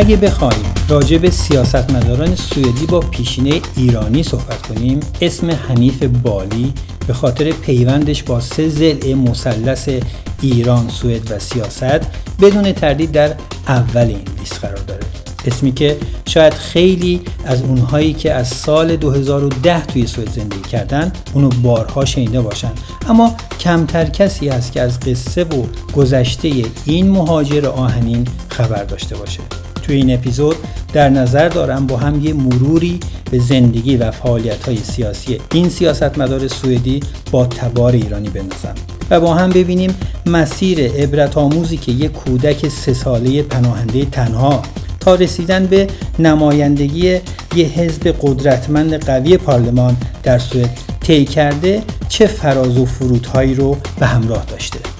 اگه بخوایم راجع به سیاستمداران سوئدی با پیشینه ایرانی صحبت کنیم اسم حنیف بالی به خاطر پیوندش با سه زل مثلث ایران، سوئد و سیاست بدون تردید در اول این لیست قرار داره. اسمی که شاید خیلی از اونهایی که از سال 2010 توی سوئد زندگی کردن اونو بارها شنیده باشن. اما کمتر کسی هست که از قصه و گذشته این مهاجر آهنین خبر داشته باشه. توی این اپیزود در نظر دارم با هم یه مروری به زندگی و فعالیت های سیاسی این سیاستمدار سوئدی با تبار ایرانی بندازم و با هم ببینیم مسیر عبرت آموزی که یک کودک سه ساله پناهنده تنها تا رسیدن به نمایندگی یه حزب قدرتمند قوی پارلمان در سوئد طی کرده چه فراز و فرودهایی رو به همراه داشته.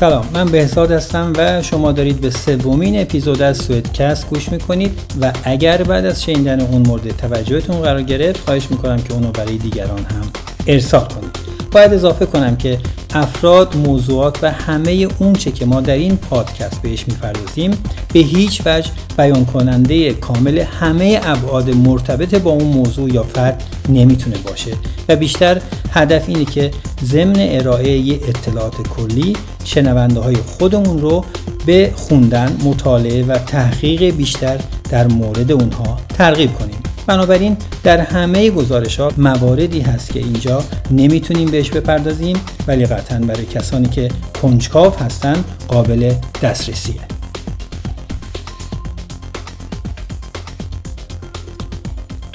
سلام من بهزاد هستم و شما دارید به سومین اپیزود از سوئدکست گوش می‌کنید و اگر بعد از شنیدن اون مورد توجهتون قرار گرفت خواهش می‌کنم که اونو برای دیگران هم ارسال کنید. باید اضافه کنم که افراد، موضوعات و همه اونچه که ما در این پادکست بهش می‌پردازیم به هیچ وجه بیان کننده کامل همه ابعاد مرتبط با اون موضوع یا فرد نمی‌تونه باشه. و بیشتر هدف اینه که ضمن ارائه یه اطلاعات کلی شنونده های خودمون رو به خوندن، مطالعه و تحقیق بیشتر در مورد اونها ترغیب کنیم. بنابراین در همه گزارش ها مواردی هست که اینجا نمی‌تونیم بهش بپردازیم ولی قطعا برای کسانی که کنجکاو هستن قابل دسترسیه.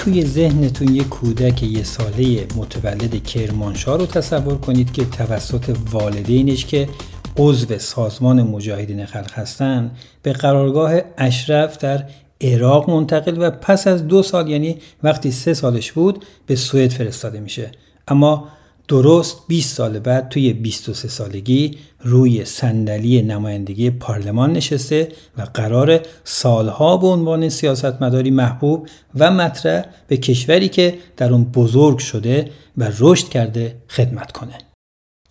توی ذهنتون یه کودک یه ساله متولد کرمانشاه رو تصور کنید که توسط والدینش که عضو سازمان مجاهدین خلق هستن به قرارگاه اشرف در عراق منتقل و پس از دو سال یعنی وقتی سه سالش بود به سوئد فرستاده میشه اما درست 20 سال بعد توی 23 سالگی روی صندلی نمایندگی پارلمان نشسته و قرار سالها به عنوان سیاستمداری محبوب و مطرح به کشوری که در اون بزرگ شده و رشد کرده خدمت کنه.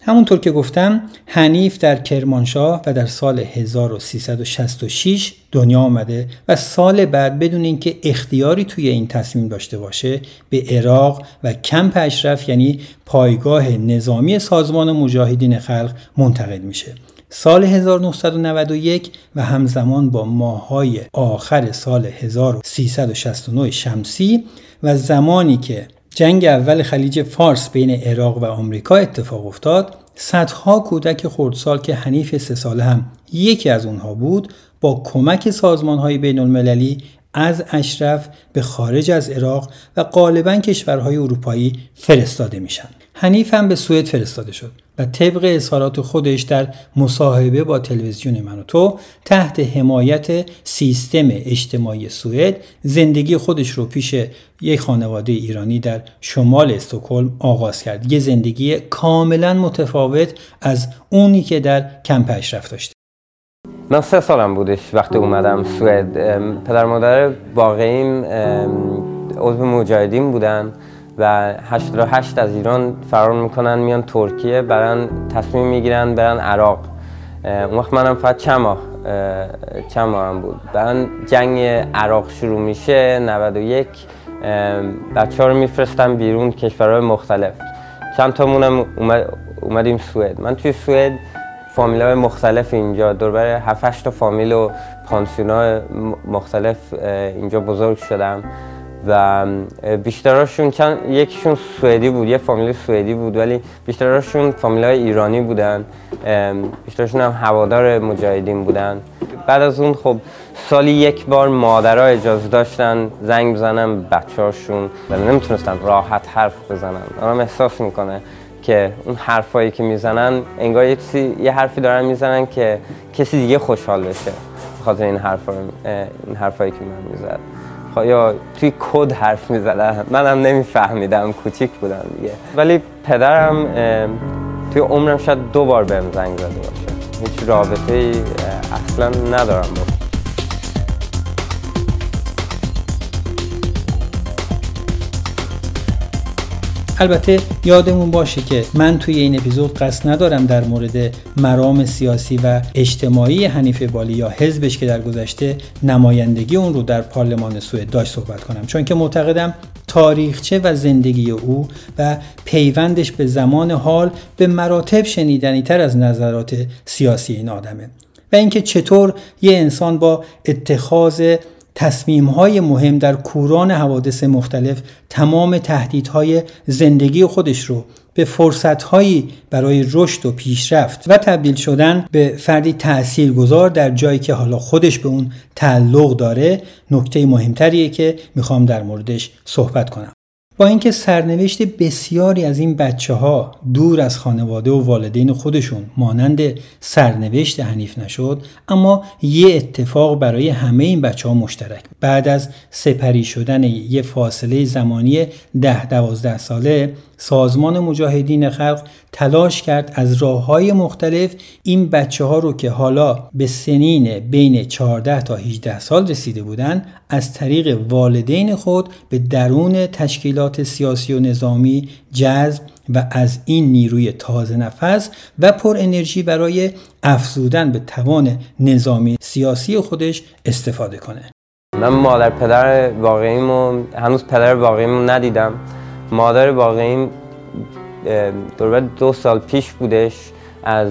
همونطور که گفتم حنیف در کرمانشاه و در سال 1366 دنیا آمده و سال بعد بدون اینکه اختیاری توی این تصمیم داشته باشه به عراق و کمپ اشرف یعنی پایگاه نظامی سازمان مجاهدین خلق منتقل میشه. سال 1991 و همزمان با ماهای آخر سال 1369 شمسی و زمانی که جنگ اول خلیج فارس بین عراق و آمریکا اتفاق افتاد صدها کودک خردسال که حنیف سه ساله هم یکی از اونها بود با کمک سازمان های بین المللی از اشرف به خارج از عراق و غالبا کشورهای اروپایی فرستاده میشن. حنیف هم به سوئد فرستاده شد و طبق اظهارات خودش در مصاحبه با تلویزیون من و تو تحت حمایت سیستم اجتماعی سوئد زندگی خودش رو پیش یک خانواده ایرانی در شمال استکهلم آغاز کرد. یه زندگی کاملا متفاوت از اونی که در کمپ اشرف داشته. من سه سالم بودش وقتی اومدم سوئد. پدر مادر واقعیم. عضو مجاهدین بودن. و 88 از ایران فرار می‌کنن میان ترکیه برن تصمیم می‌گیرن برن عراق. اون وقت منم فقط چند ماه چند ماه هم بود. برن جنگ عراق شروع میشه 91 بچه ها رو میفرستن بیرون کشورهای مختلف. چند تا مونم اومدیم سوئد. من توی سوئد فامیل های مختلف اینجا دوربر 7 تا فامیل و پانسیون مختلف اینجا بزرگ شدم. و بیشتراشون چند یکیشون سوئدی بود یه فامیل سوئدی بود ولی بیشتراشون فامیل های ایرانی بودن بیشترشون هم هوادار مجاهدین بودن. بعد از اون خب سالی یک بار مادرها اجازه داشتن زنگ بزنن بچه هاشون و نمی‌تونستن راحت حرف بزنن. آرام احساس می‌کنه که اون حرفایی که می‌زنن انگار یه, یه حرفی دارن می‌زنن که کسی دیگه خوشحال بشه بخاطر این حرفا این حرفایی که من می‌زد. یا توی کد حرف می‌زدم منم نمیفهمیدم کوچیک بودم دیگه. ولی پدرم توی عمرم شاید دو بار بهم زنگ زده باشه. هیچ رابطه ای اصلا ندارم البته یادمون باشه که من توی این اپیزود قصد ندارم در مورد مرام سیاسی و اجتماعی حنیف بالی یا حزبش که در گذشته نمایندگی اون رو در پارلمان سوئد داشت صحبت کنم. چون که معتقدم تاریخچه و زندگی او و پیوندش به زمان حال به مراتب شنیدنی تر از نظرات سیاسی این آدمه. و اینکه چطور یه انسان با اتخاذ تصمیم های مهم در کوران حوادث مختلف تمام تهدیدهای زندگی خودش رو به فرصتهایی برای رشد و پیشرفت و تبدیل شدن به فردی تاثیرگذار در جایی که حالا خودش به اون تعلق داره نکته مهمتریه که می‌خوام در موردش صحبت کنم. با اینکه سرنوشت بسیاری از این بچه ها دور از خانواده و والدین خودشون مانند سرنوشت حنیف نشد اما یه اتفاق برای همه این بچه ها مشترک. بعد از سپری شدن یه فاصله زمانی ده دوازده ساله سازمان مجاهدین خلق تلاش کرد از راه های مختلف این بچه ها رو که حالا به سنین بین 14 تا 18 سال رسیده بودند از طریق والدین خود به درون تشکیلات سیاسی و نظامی جذب و از این نیروی تازه نفس و پر انرژی برای افزودن به توان نظامی سیاسی خودش استفاده کنه. من مادر پدر واقعیمو هنوز پدر واقعیمو ندیدم. مادر واقعیم دور دو سال پیش بودش از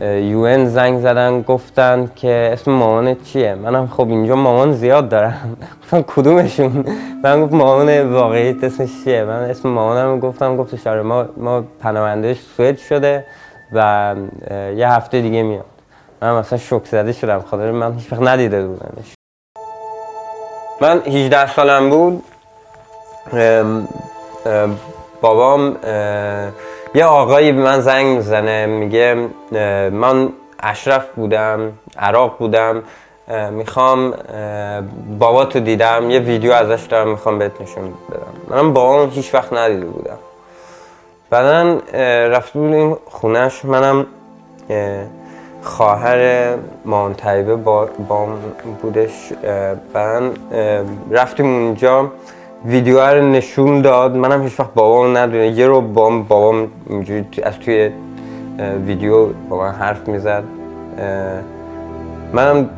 یون زنگ زدن گفتن که اسم مامان چیه؟ منم خب اینجا مامان زیاد دارم. گفتم کدومشون؟ من گفت مامان واقعی اسمش چیه؟ من اسم مامانم گفتم گفتش آره ما ما پناهندهش سوئد شده و یه هفته دیگه میاد. من مثلا شوک زده شدم خاطر من هیچ وقت ندیده بودمش. من 18 سالم بود. بابام یه آقایی به من زنگ می‌زنه میگه من اشرف بودم عراق بودم می‌خوام بابا تو دیدم یه ویدیو ازش دارم می‌خوام بهت نشون بدم. منم بابام هیچ وقت ندیده بودم. بعدا رفته بودیم خونش منم خواهر مان طیبه با بام بودش بعدا رفتیم اونجا. ویدیو رو نشون داد. منم هیچ وقت بابام ندونه یه رو بابام بابام اینجوری از توی ویدیو با من حرف می‌زد. منم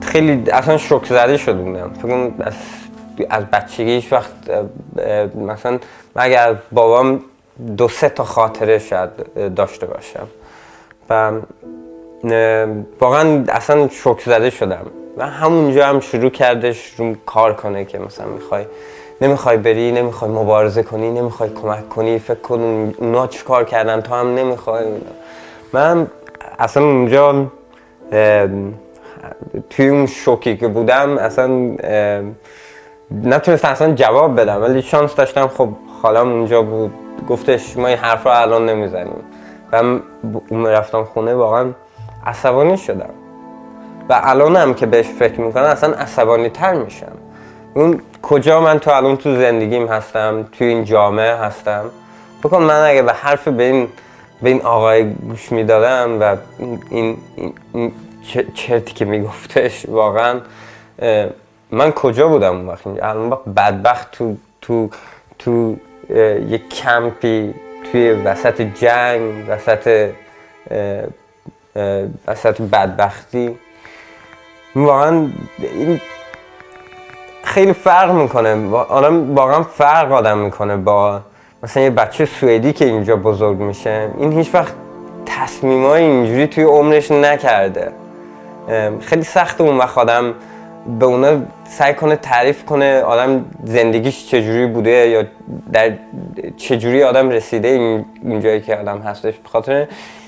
خیلی اصلا شوک زده شده بودم فکر از از بچگی هیچ وقت مثلا مگر بابام دو سه تا خاطره شاید داشته باشم. و واقعا اصلا شوک زده شدم. و همونجا هم شروع کردش رو کار کنه که مثلا می‌خوای نمی‌خوای بری نمی‌خوای مبارزه کنی نمی‌خوای کمک کنی فکر کن اونا چی کار کردن تو هم نمی‌خوای من اصلا اونجا توی اون شوکی که بودم اصلا نتونستم اصلا جواب بدم ولی شانس داشتم خب خالم اونجا بود. گفتش ما این حرف رو الان نمی‌زنیم. و اون رفتم خونه واقعا عصبانی شدم. و الان هم که بهش فکر می‌کنم اصلا عصبانی تر میشم. اون کجا من تو الان تو زندگیم هستم تو این جامعه هستم؟ بکن من اگه به حرف به این به این آقای گوش می‌دادم و این, این, چرتی که میگفتش واقعا من کجا بودم اون وقت؟ الان بدبخت تو تو تو یک کمپی توی وسط جنگ وسط وسط بدبختی. واقعا این خیلی فرق می‌کنه. آدم واقعا فرق آدم می‌کنه با مثلا یه بچه سوئدی که اینجا بزرگ میشه. این هیچ وقت تصمیم های اینجوری توی عمرش نکرده. خیلی سخت اون وقت آدم به اونا سعی کنه تعریف کنه آدم زندگیش چجوری بوده یا در چجوری آدم رسیده این اینجایی که آدم هستش. بخاطر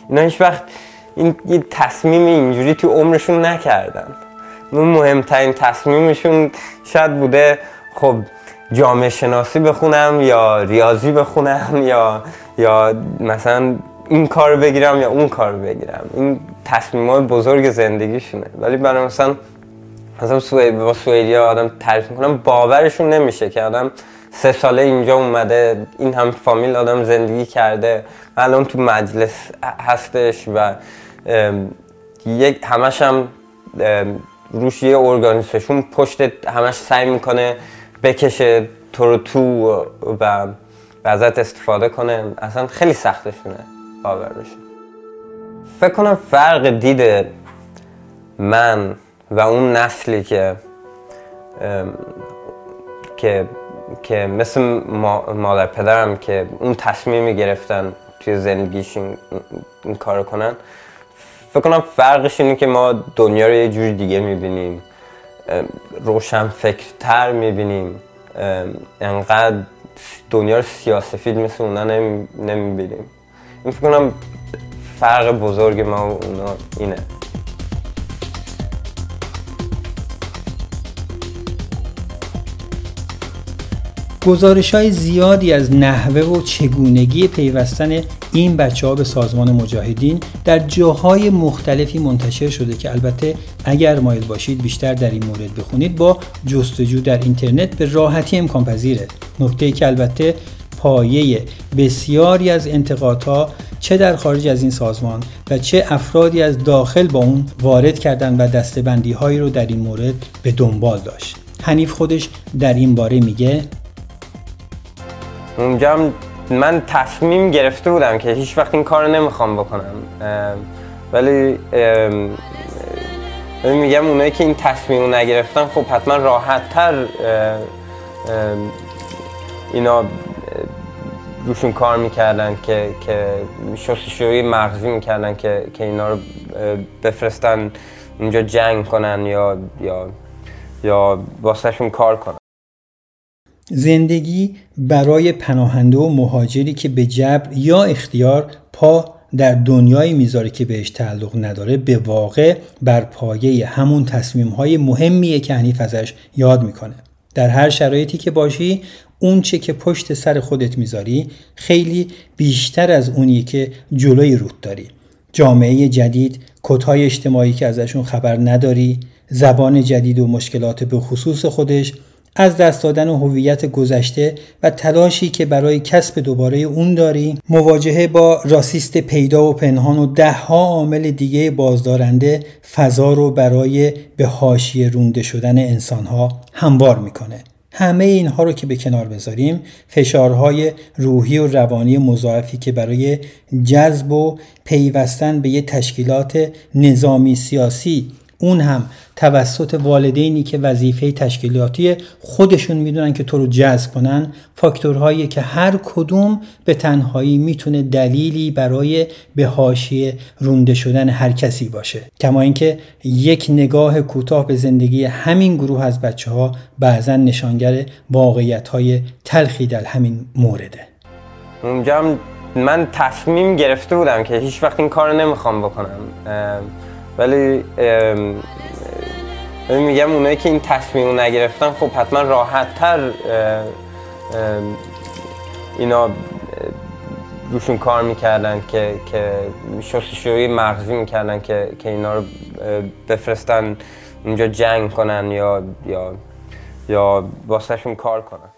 اینا هیچ وقت این تصمیم اینجوری توی عمرشون نکردن. مهمترین تصمیمشون شاید بوده خب جامعه شناسی بخونم یا ریاضی بخونم یا یا مثلا این کار بگیرم یا اون کار بگیرم. این تصمیم های بزرگ زندگیشونه. ولی برای مثلا مثلا سوئد با سوئدی آدم تعریف می‌کنم باورشون نمیشه که آدم سه ساله اینجا اومده این هم فامیل آدم زندگی کرده الان تو مجلس هستش و یک همش هم روش یه پشت همش سعی می‌کنه بکشه تو رو تو و ازت استفاده کنه. اصلا خیلی سختشونه باور بشه فکر کنم فرق دید من و اون نسلی که که که مثل مادر پدرم که اون تصمیم گرفتن توی زندگیش این, کار کنن فکر کنم فرقش اینه که ما دنیا رو یه جوری دیگه می‌بینیم. روشن فکرتر می‌بینیم. انقدر دنیا رو سیاسفید مثل اونا نمی‌بینیم. این فکر کنم فرق بزرگ ما و اونا اینه. گزارش های زیادی از نحوه و چگونگی پیوستن این بچه ها به سازمان مجاهدین در جاهای مختلفی منتشر شده که البته اگر مایل باشید بیشتر در این مورد بخونید با جستجو در اینترنت به راحتی امکان پذیره. نکته که البته پایه بسیاری از انتقادها چه در خارج از این سازمان و چه افرادی از داخل با اون وارد کردن و دستبندی هایی رو در این مورد به دنبال داشت. حنیف خودش در این باره میگه اونجا من تصمیم گرفته بودم که هیچ وقت این کار نمی‌خوام بکنم. ولی میگم اونایی که این تصمیم رو نگرفتن خب حتما راحت تر اینا روشون کار می‌کردن که که شستشوی مغزی می‌کردن که که اینا رو بفرستن اونجا جنگ کنن یا یا یا واسهشون کار کنن. زندگی برای پناهنده و مهاجری که به جبر یا اختیار پا در دنیایی می‌ذاره که بهش تعلق نداره به واقع بر پایه همون تصمیم های مهمیه که حنیف ازش یاد می‌کنه. در هر شرایطی که باشی اون چه که پشت سر خودت می‌ذاری خیلی بیشتر از اونیه که جلوی رود داری. جامعه جدید کتای اجتماعی که ازشون خبر نداری زبان جدید و مشکلات به خصوص خودش از دست دادن هویت گذشته و تلاشی که برای کسب دوباره اون داری مواجهه با راسیست پیدا و پنهان و ده ها عامل دیگه بازدارنده فضا رو برای به حاشیه رونده شدن انسانها هموار می‌کنه. همه اینها رو که به کنار بذاریم فشارهای روحی و روانی مضاعفی که برای جذب و پیوستن به یه تشکیلات نظامی سیاسی اون هم توسط والدینی که وظیفه تشکیلاتی خودشون می‌دونن که تو رو جذب کنن فاکتورهایی که هر کدوم به تنهایی می‌تونه دلیلی برای به حاشیه رونده شدن هر کسی باشه. کما اینکه یک نگاه کوتاه به زندگی همین گروه از بچه ها بعضا نشانگر واقعیت های تلخی در همین مورده. اونجا من تصمیم گرفته بودم که هیچ وقت این کار نمی‌خوام بکنم. ولی میگم اونایی که این تصمیم رو نگرفتن خب حتما راحت تر اینا روشون کار می‌کردن که که شستشوی مغزی می‌کردن که که اینا رو بفرستن اونجا جنگ کنن یا یا یا واسهشون کار کنن.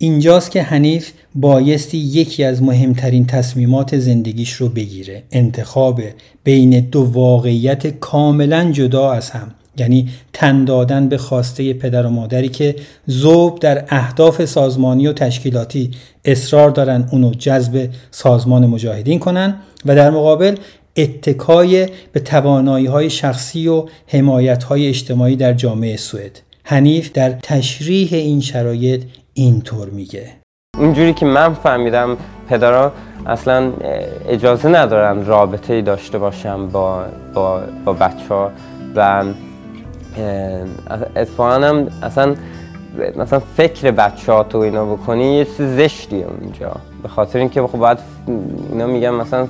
اینجاست که حنیف بایستی یکی از مهمترین تصمیمات زندگیش رو بگیره. انتخاب بین دو واقعیت کاملا جدا از هم. یعنی تن دادن به خواسته پدر و مادری که زوب در اهداف سازمانی و تشکیلاتی اصرار دارن اونو جذب سازمان مجاهدین کنن و در مقابل اتکای به توانایی های شخصی و حمایت های اجتماعی در جامعه سوئد. حنیف در تشریح این شرایط اینطور میگه. اونجوری که من فهمیدم پدرها اصلا اجازه ندارن رابطه داشته باشم با, با, با بچه ها و اتفاقا هم اصلا مثلا فکر بچه ها تو اینا بکنی یه چیز زشتیه اونجا. به خاطر اینکه خب باید اینا میگم مثلا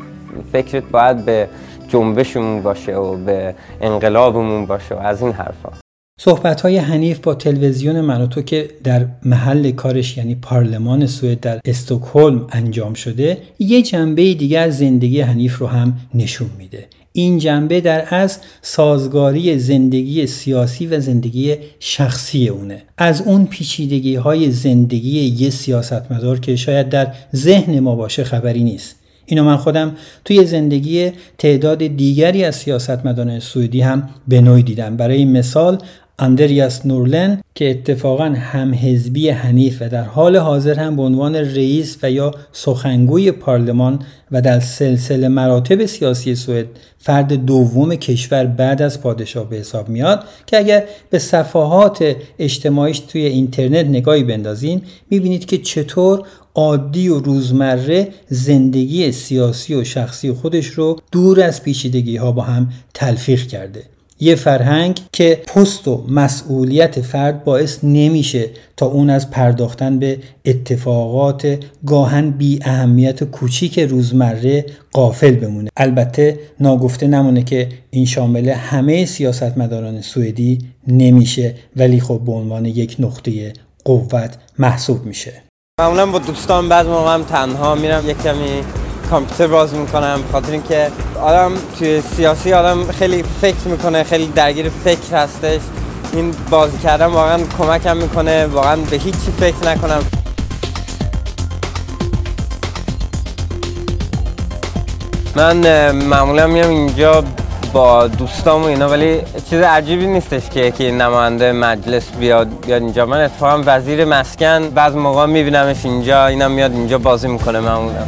فکرت باید به جنبشمون باشه و به انقلابمون باشه و از این حرفا. صحبت های حنیف با تلویزیون من که در محل کارش یعنی پارلمان سوئد در استکهلم انجام شده یه جنبه دیگر از زندگی حنیف رو هم نشون میده. این جنبه در از سازگاری زندگی سیاسی و زندگی شخصی اونه. از اون پیچیدگی های زندگی یه سیاستمدار که شاید در ذهن ما باشه خبری نیست. اینو من خودم توی زندگی تعداد دیگری از سیاستمداران سوئدی هم به نوعی دیدم. برای مثال اندریاس نورلن که اتفاقا هم حزبی حنیف و در حال حاضر هم به عنوان رئیس و یا سخنگوی پارلمان و در سلسله مراتب سیاسی سوئد فرد دوم کشور بعد از پادشاه به حساب میاد که اگر به صفحات اجتماعیش توی اینترنت نگاهی بندازین می‌بینید که چطور عادی و روزمره زندگی سیاسی و شخصی خودش رو دور از پیچیدگی ها با هم تلفیق کرده. یه فرهنگ که پست و مسئولیت فرد باعث نمیشه تا اون از پرداختن به اتفاقات گاهن بی اهمیت کوچیک روزمره قافل بمونه. البته ناگفته نمونه که این شامل همه سیاستمداران سوئدی نمیشه ولی خب به عنوان یک نقطه قوت محسوب میشه. معمولا با دوستان بعد موقع هم تنها میرم یک کمی کامپیوتر باز می‌کنم خاطر اینکه آدم توی سیاسی آدم خیلی فکر می‌کنه خیلی درگیر فکر هستش. این بازی کردن واقعا کمکم می‌کنه واقعا به هیچی فکر نکنم. من معمولا میام اینجا با دوستام و اینا ولی چیز عجیبی نیستش که یکی نماینده مجلس بیاد بیاد اینجا. من اتفاقا وزیر مسکن بعض موقع میبینمش اینجا اینم میاد اینجا بازی می‌کنه معمولا.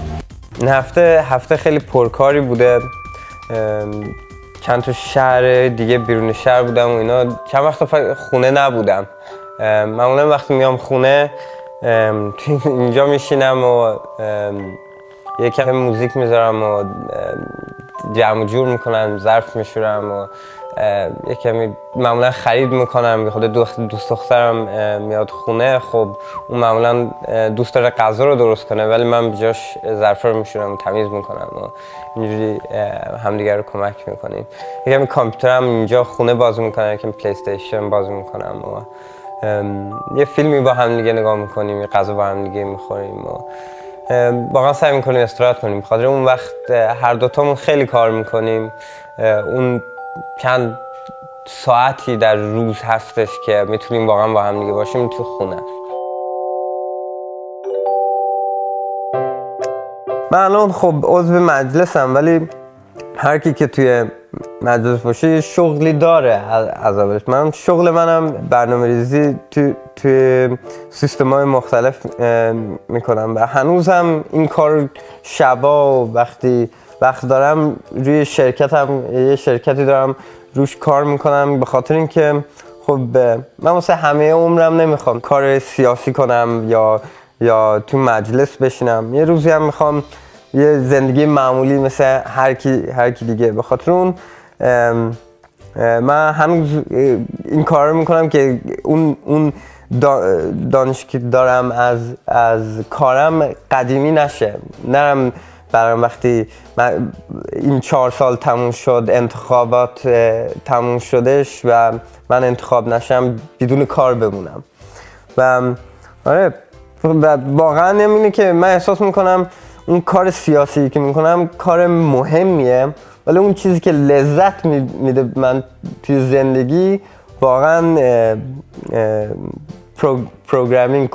این هفته هفته خیلی پرکاری بوده. چند تا شهر دیگه بیرون شهر بودم و اینا. چند وقت خونه نبودم. معمولا وقتی میام خونه اینجا میشینم و یه کم موزیک می‌ذارم و جمع جور می‌کنم ظرف میشورم و یه کمی معمولا خرید می‌کنم خود دوست, دوست دخترم میاد خونه خب اون معمولا دوست داره غذا رو درست کنه ولی من بجاش ظرف رو میشورم تمیز می‌کنم و اینجوری همدیگر رو کمک می‌کنیم. یه کمی کامپیوترم اینجا خونه بازی می‌کنم یکم پلی استیشن بازی می‌کنم و یه فیلمی با هم دیگه نگاه می‌کنیم یه غذا با هم دیگه می‌خوریم و واقعا سعی می‌کنیم استراحت کنیم. خاطر اون وقت هر دوتامون خیلی کار می‌کنیم اون چند ساعتی در روز هستش که می‌تونیم واقعا با هم دیگه باشیم تو خونه. من الان خب عضو مجلسم ولی هر کی که توی مجلس باشه یه شغلی داره از اولش من شغل منم برنامه ریزی تو توی سیستم های مختلف می‌کنم و هنوزم این کار شبا و وقتی وقت دارم روی شرکتم یه شرکتی دارم روش کار می‌کنم به خاطر اینکه خب من واسه همه عمرم نمی‌خوام کار سیاسی کنم یا یا تو مجلس بشینم. یه روزی هم می‌خوام یه زندگی معمولی مثل هر کی, هر کی دیگه. به خاطر اون من هنوز این کار رو می‌کنم که اون اون دانش که دارم از از کارم قدیمی نشه. نرم برام وقتی من این چهار سال تموم شد انتخابات تموم شدش و من انتخاب نشم بدون کار بمونم. و آره واقعا نمینه که من احساس می‌کنم اون کار سیاسی که می‌کنم کار مهمیه ولی اون چیزی که لذت میده من توی زندگی واقعا پروگرامینگ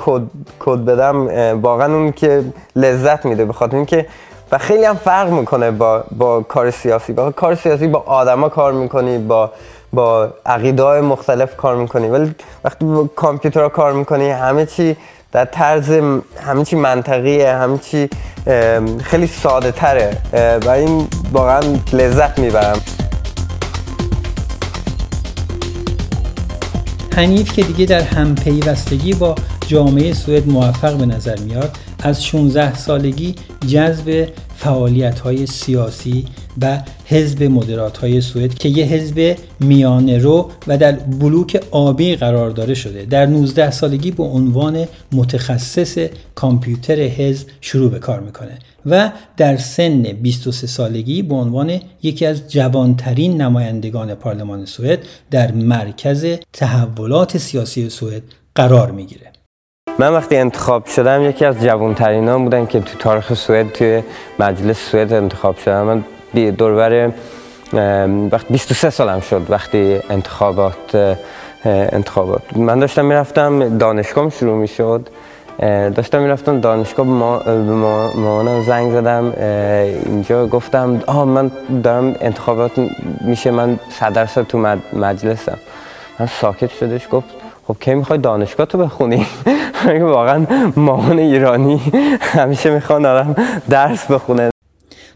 کد بدم واقعا اون که لذت میده بخاطر اینکه و خیلی هم فرق می‌کنه با, با کار سیاسی. با کار سیاسی با آدما کار می‌کنی با با عقیده مختلف کار می‌کنی. ولی وقتی با کامپیوتر کار می‌کنی همه چی در طرز همه چی منطقیه همه چی خیلی ساده تره. و این واقعا لذت می‌برم. حنیف که دیگه در همپیوستگی با جامعه سوئد موفق به نظر میاد از 16 سالگی جذب فعالیت های سیاسی و حزب مدرات های سوئد که یه حزب میانه رو و در بلوک آبی قرار داره شده. در 19 سالگی به عنوان متخصص کامپیوتر حزب شروع به کار می‌کنه و در سن 23 سالگی به عنوان یکی از جوانترین نمایندگان پارلمان سوئد در مرکز تحولات سیاسی سوئد قرار می‌گیره. من وقتی انتخاب شدم یکی از جوانترین ها بودن که تو تاریخ سوئد توی مجلس سوئد انتخاب شدم. من دوربر وقت 23 سالم شد وقتی انتخابات انتخابات. من داشتم می‌رفتم دانشگاه شروع می‌شد. داشتم می‌رفتم دانشگاه به مامانم زنگ زدم اینجا گفتم آه من دارم انتخابات میشه من صدر تو مجلسم. من ساکت شدش گفت خب کی می‌خوای دانشگاه تو بخونی واقعا مامان ایرانی. همیشه می‌خوان آدم درس بخونه.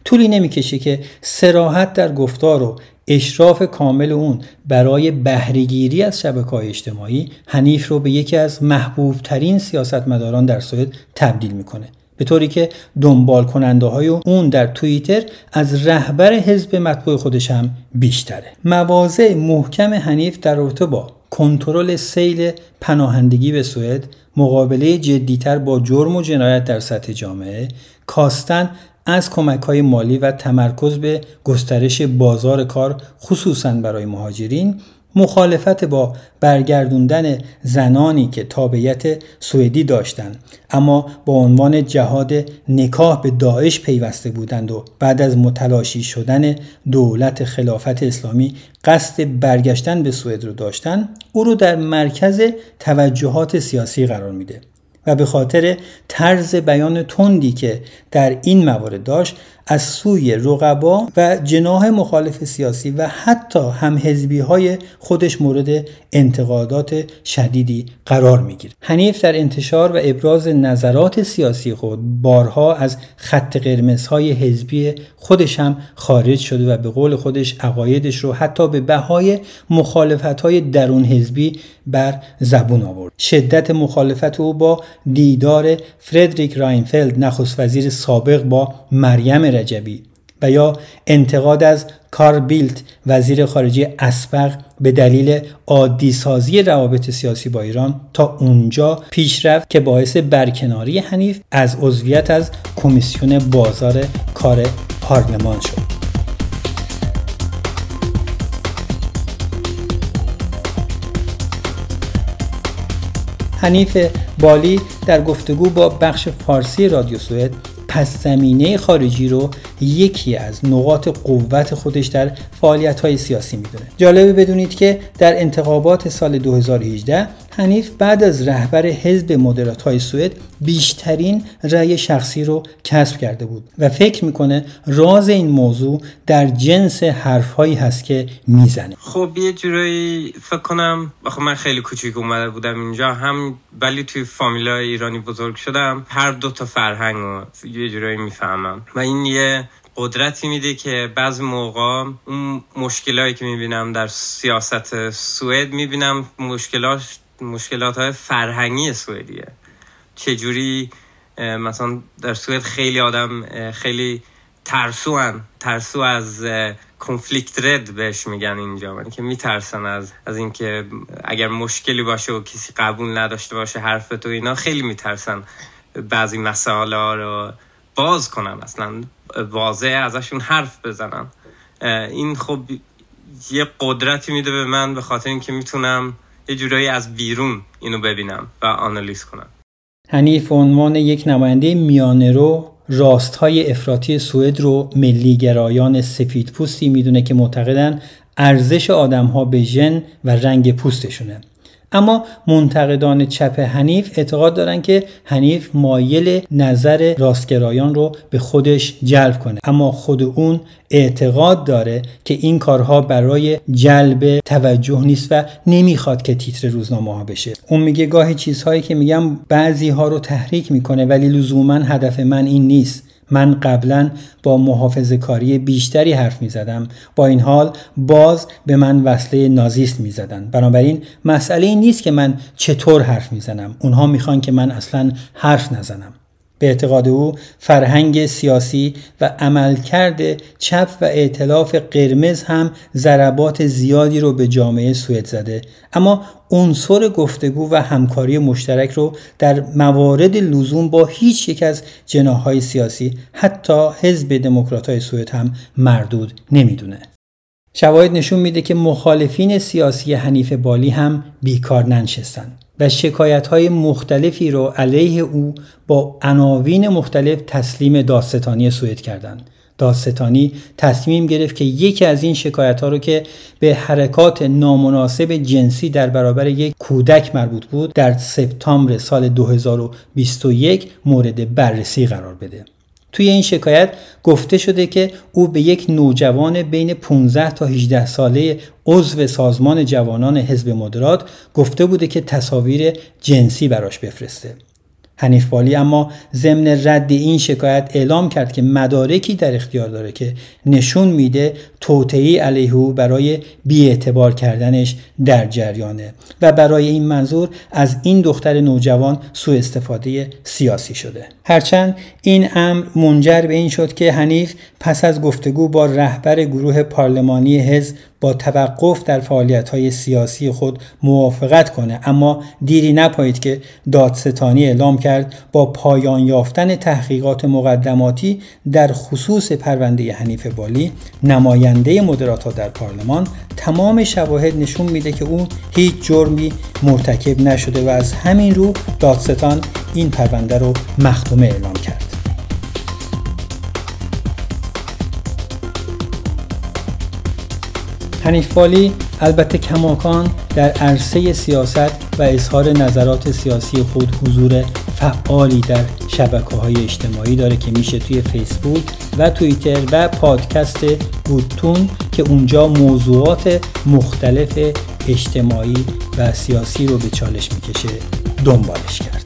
طولی نمی‌کشه که سراحت در گفتار و اشراف کامل اون برای بهرهگیری از شبکه های اجتماعی حنیف رو به یکی از محبوب ترین سیاستمداران در سوئد تبدیل می‌کنه. به طوری که دنبال کننده های اون در توییتر از رهبر حزب مطبوع خودش هم بیشتره. مواضع محکم حنیف در رابطه با کنترل سیل پناهندگی به سوئد مقابله جدیتر با جرم و جنایت در سطح جامعه کاستن از کمک های مالی و تمرکز به گسترش بازار کار خصوصا برای مهاجرین مخالفت با برگردوندن زنانی که تابعیت سوئدی داشتند اما با عنوان جهاد نکاح به داعش پیوسته بودند و بعد از متلاشی شدن دولت خلافت اسلامی قصد برگشتن به سوئد رو داشتن او رو در مرکز توجهات سیاسی قرار میده و به خاطر طرز بیان تندی که در این موارد داشت از سوی رقبا و جناح مخالف سیاسی و حتی هم های خودش مورد انتقادات شدیدی قرار می‌گیره. حنیف در انتشار و ابراز نظرات سیاسی خود بارها از خط قرمزهای حزبی خودش هم خارج شده و به قول خودش عقایدش رو حتی به بهای مخالفت های درون حزبی بر زبون آورد. شدت مخالفت او با دیدار فردریک راینفلد نخست وزیر سابق با مریم رجبی و یا انتقاد از کار بیلت وزیر خارجه اسبق به دلیل عادی سازی روابط سیاسی با ایران تا اونجا پیش رفت که باعث برکناری حنیف از عضویت از کمیسیون بازار کار پارلمان شد. حنیف بالی در گفتگو با بخش فارسی رادیو سوئد پس زمینه خارجی رو یکی از نقاط قوت خودش در فعالیت های سیاسی می‌دونه. جالبه بدونید که در انتخابات سال 2018 حنیف بعد از رهبر حزب مدرات های سوئد بیشترین رأی شخصی رو کسب کرده بود و فکر می‌کنه راز این موضوع در جنس حرفهایی هست که می‌زنه. خب یه جورایی فکر کنم خب من خیلی کوچیک اومده بودم اینجا هم ولی توی فامیلای ایرانی بزرگ شدم هر دو تا فرهنگ رو یه جورایی می‌فهمم. و این یه قدرتی میده که بعض موقع اون مشکلایی که می‌بینم در سیاست سوئد می‌بینم مشکلات مشکلات های فرهنگی سوئدیه. چجوری مثلا در سوئد خیلی آدم خیلی ترسو ترسو از کنفلیکت رد بهش میگن اینجا. من که میترسن از از اینکه اگر مشکلی باشه و کسی قبول نداشته باشه حرف تو اینا خیلی میترسن بعضی مسائل رو باز کنن. اصلا واضح ازشون حرف بزنن. این خب یه قدرتی میده به من به خاطر اینکه می‌تونم یه جورایی از بیرون اینو ببینم و آنالیز کنم. حنیف عنوان یک نماینده میانه رو راست های افراطی سوئد رو ملیگرایان سفید پوستی می‌دونه که معتقدن ارزش آدم ها به ژن و رنگ پوستشونه. اما منتقدان چپ حنیف اعتقاد دارن که حنیف مایل نظر راستگرایان رو به خودش جلب کنه. اما خود اون اعتقاد داره که این کارها برای جلب توجه نیست و نمی‌خواد که تیتر روزنامه ها بشه. اون میگه گاهی چیزهایی که میگم بعضی ها رو تحریک می‌کنه ولی لزوما هدف من این نیست. من قبلا با محافظه کاری بیشتری حرف می زدم با این حال باز به من وصله نازیست می زدن بنابراین مسئله این نیست که من چطور حرف می زنم اونها می‌خوان که من اصلا حرف نزنم. به اعتقاد او فرهنگ سیاسی و عملکرد چپ و ائتلاف قرمز هم ضربات زیادی رو به جامعه سوئد زده. اما عنصر گفتگو و همکاری مشترک رو در موارد لزوم با هیچ یک از جناهای سیاسی حتی حزب دموکراتای سوئد هم مردود نمی‌دونه. شواهد نشون میده که مخالفین سیاسی حنیف بالی هم بیکار ننشستن و شکایت های مختلفی رو علیه او با عناوین مختلف تسلیم داستانی سوئد کردند. داستانی تصمیم گرفت که یکی از این شکایت ها رو که به حرکات نامناسب جنسی در برابر یک کودک مربوط بود در سپتامبر سال 2021 مورد بررسی قرار بده. توی این شکایت گفته شده که او به یک نوجوان بین 15 تا 18 ساله عضو سازمان جوانان حزب مدرات گفته بوده که تصاویر جنسی براش بفرسته. حنیف بالی اما ضمن رد این شکایت اعلام کرد که مدارکی در اختیار داره که نشون میده توطئه علیه او برای بیاعتبار کردنش در جریانه. و برای این منظور از این دختر نوجوان سوء استفاده سیاسی شده. هرچند این امر منجر به این شد که حنیف پس از گفتگو با رهبر گروه پارلمانی حزب با توقف در فعالیت سیاسی خود موافقت کنه. اما دیری نپایید که دادستانی اعلام کرد با پایان یافتن تحقیقات مقدماتی در خصوص پرونده حنیف بالی نماینده مدرات در پارلمان تمام شواهد نشون میده که او هیچ جرمی مرتکب نشده و از همین رو دادستان این پرونده رو مختومه اعلام کرد. حنیف بالی البته کماکان در عرصه سیاست و اظهار نظرات سیاسی خود حضور فعالی در شبکه های اجتماعی داره که میشه توی فیسبوک و توییتر و پادکست گودتون که اونجا موضوعات مختلف اجتماعی و سیاسی رو به چالش می‌کشه دنبالش کرد.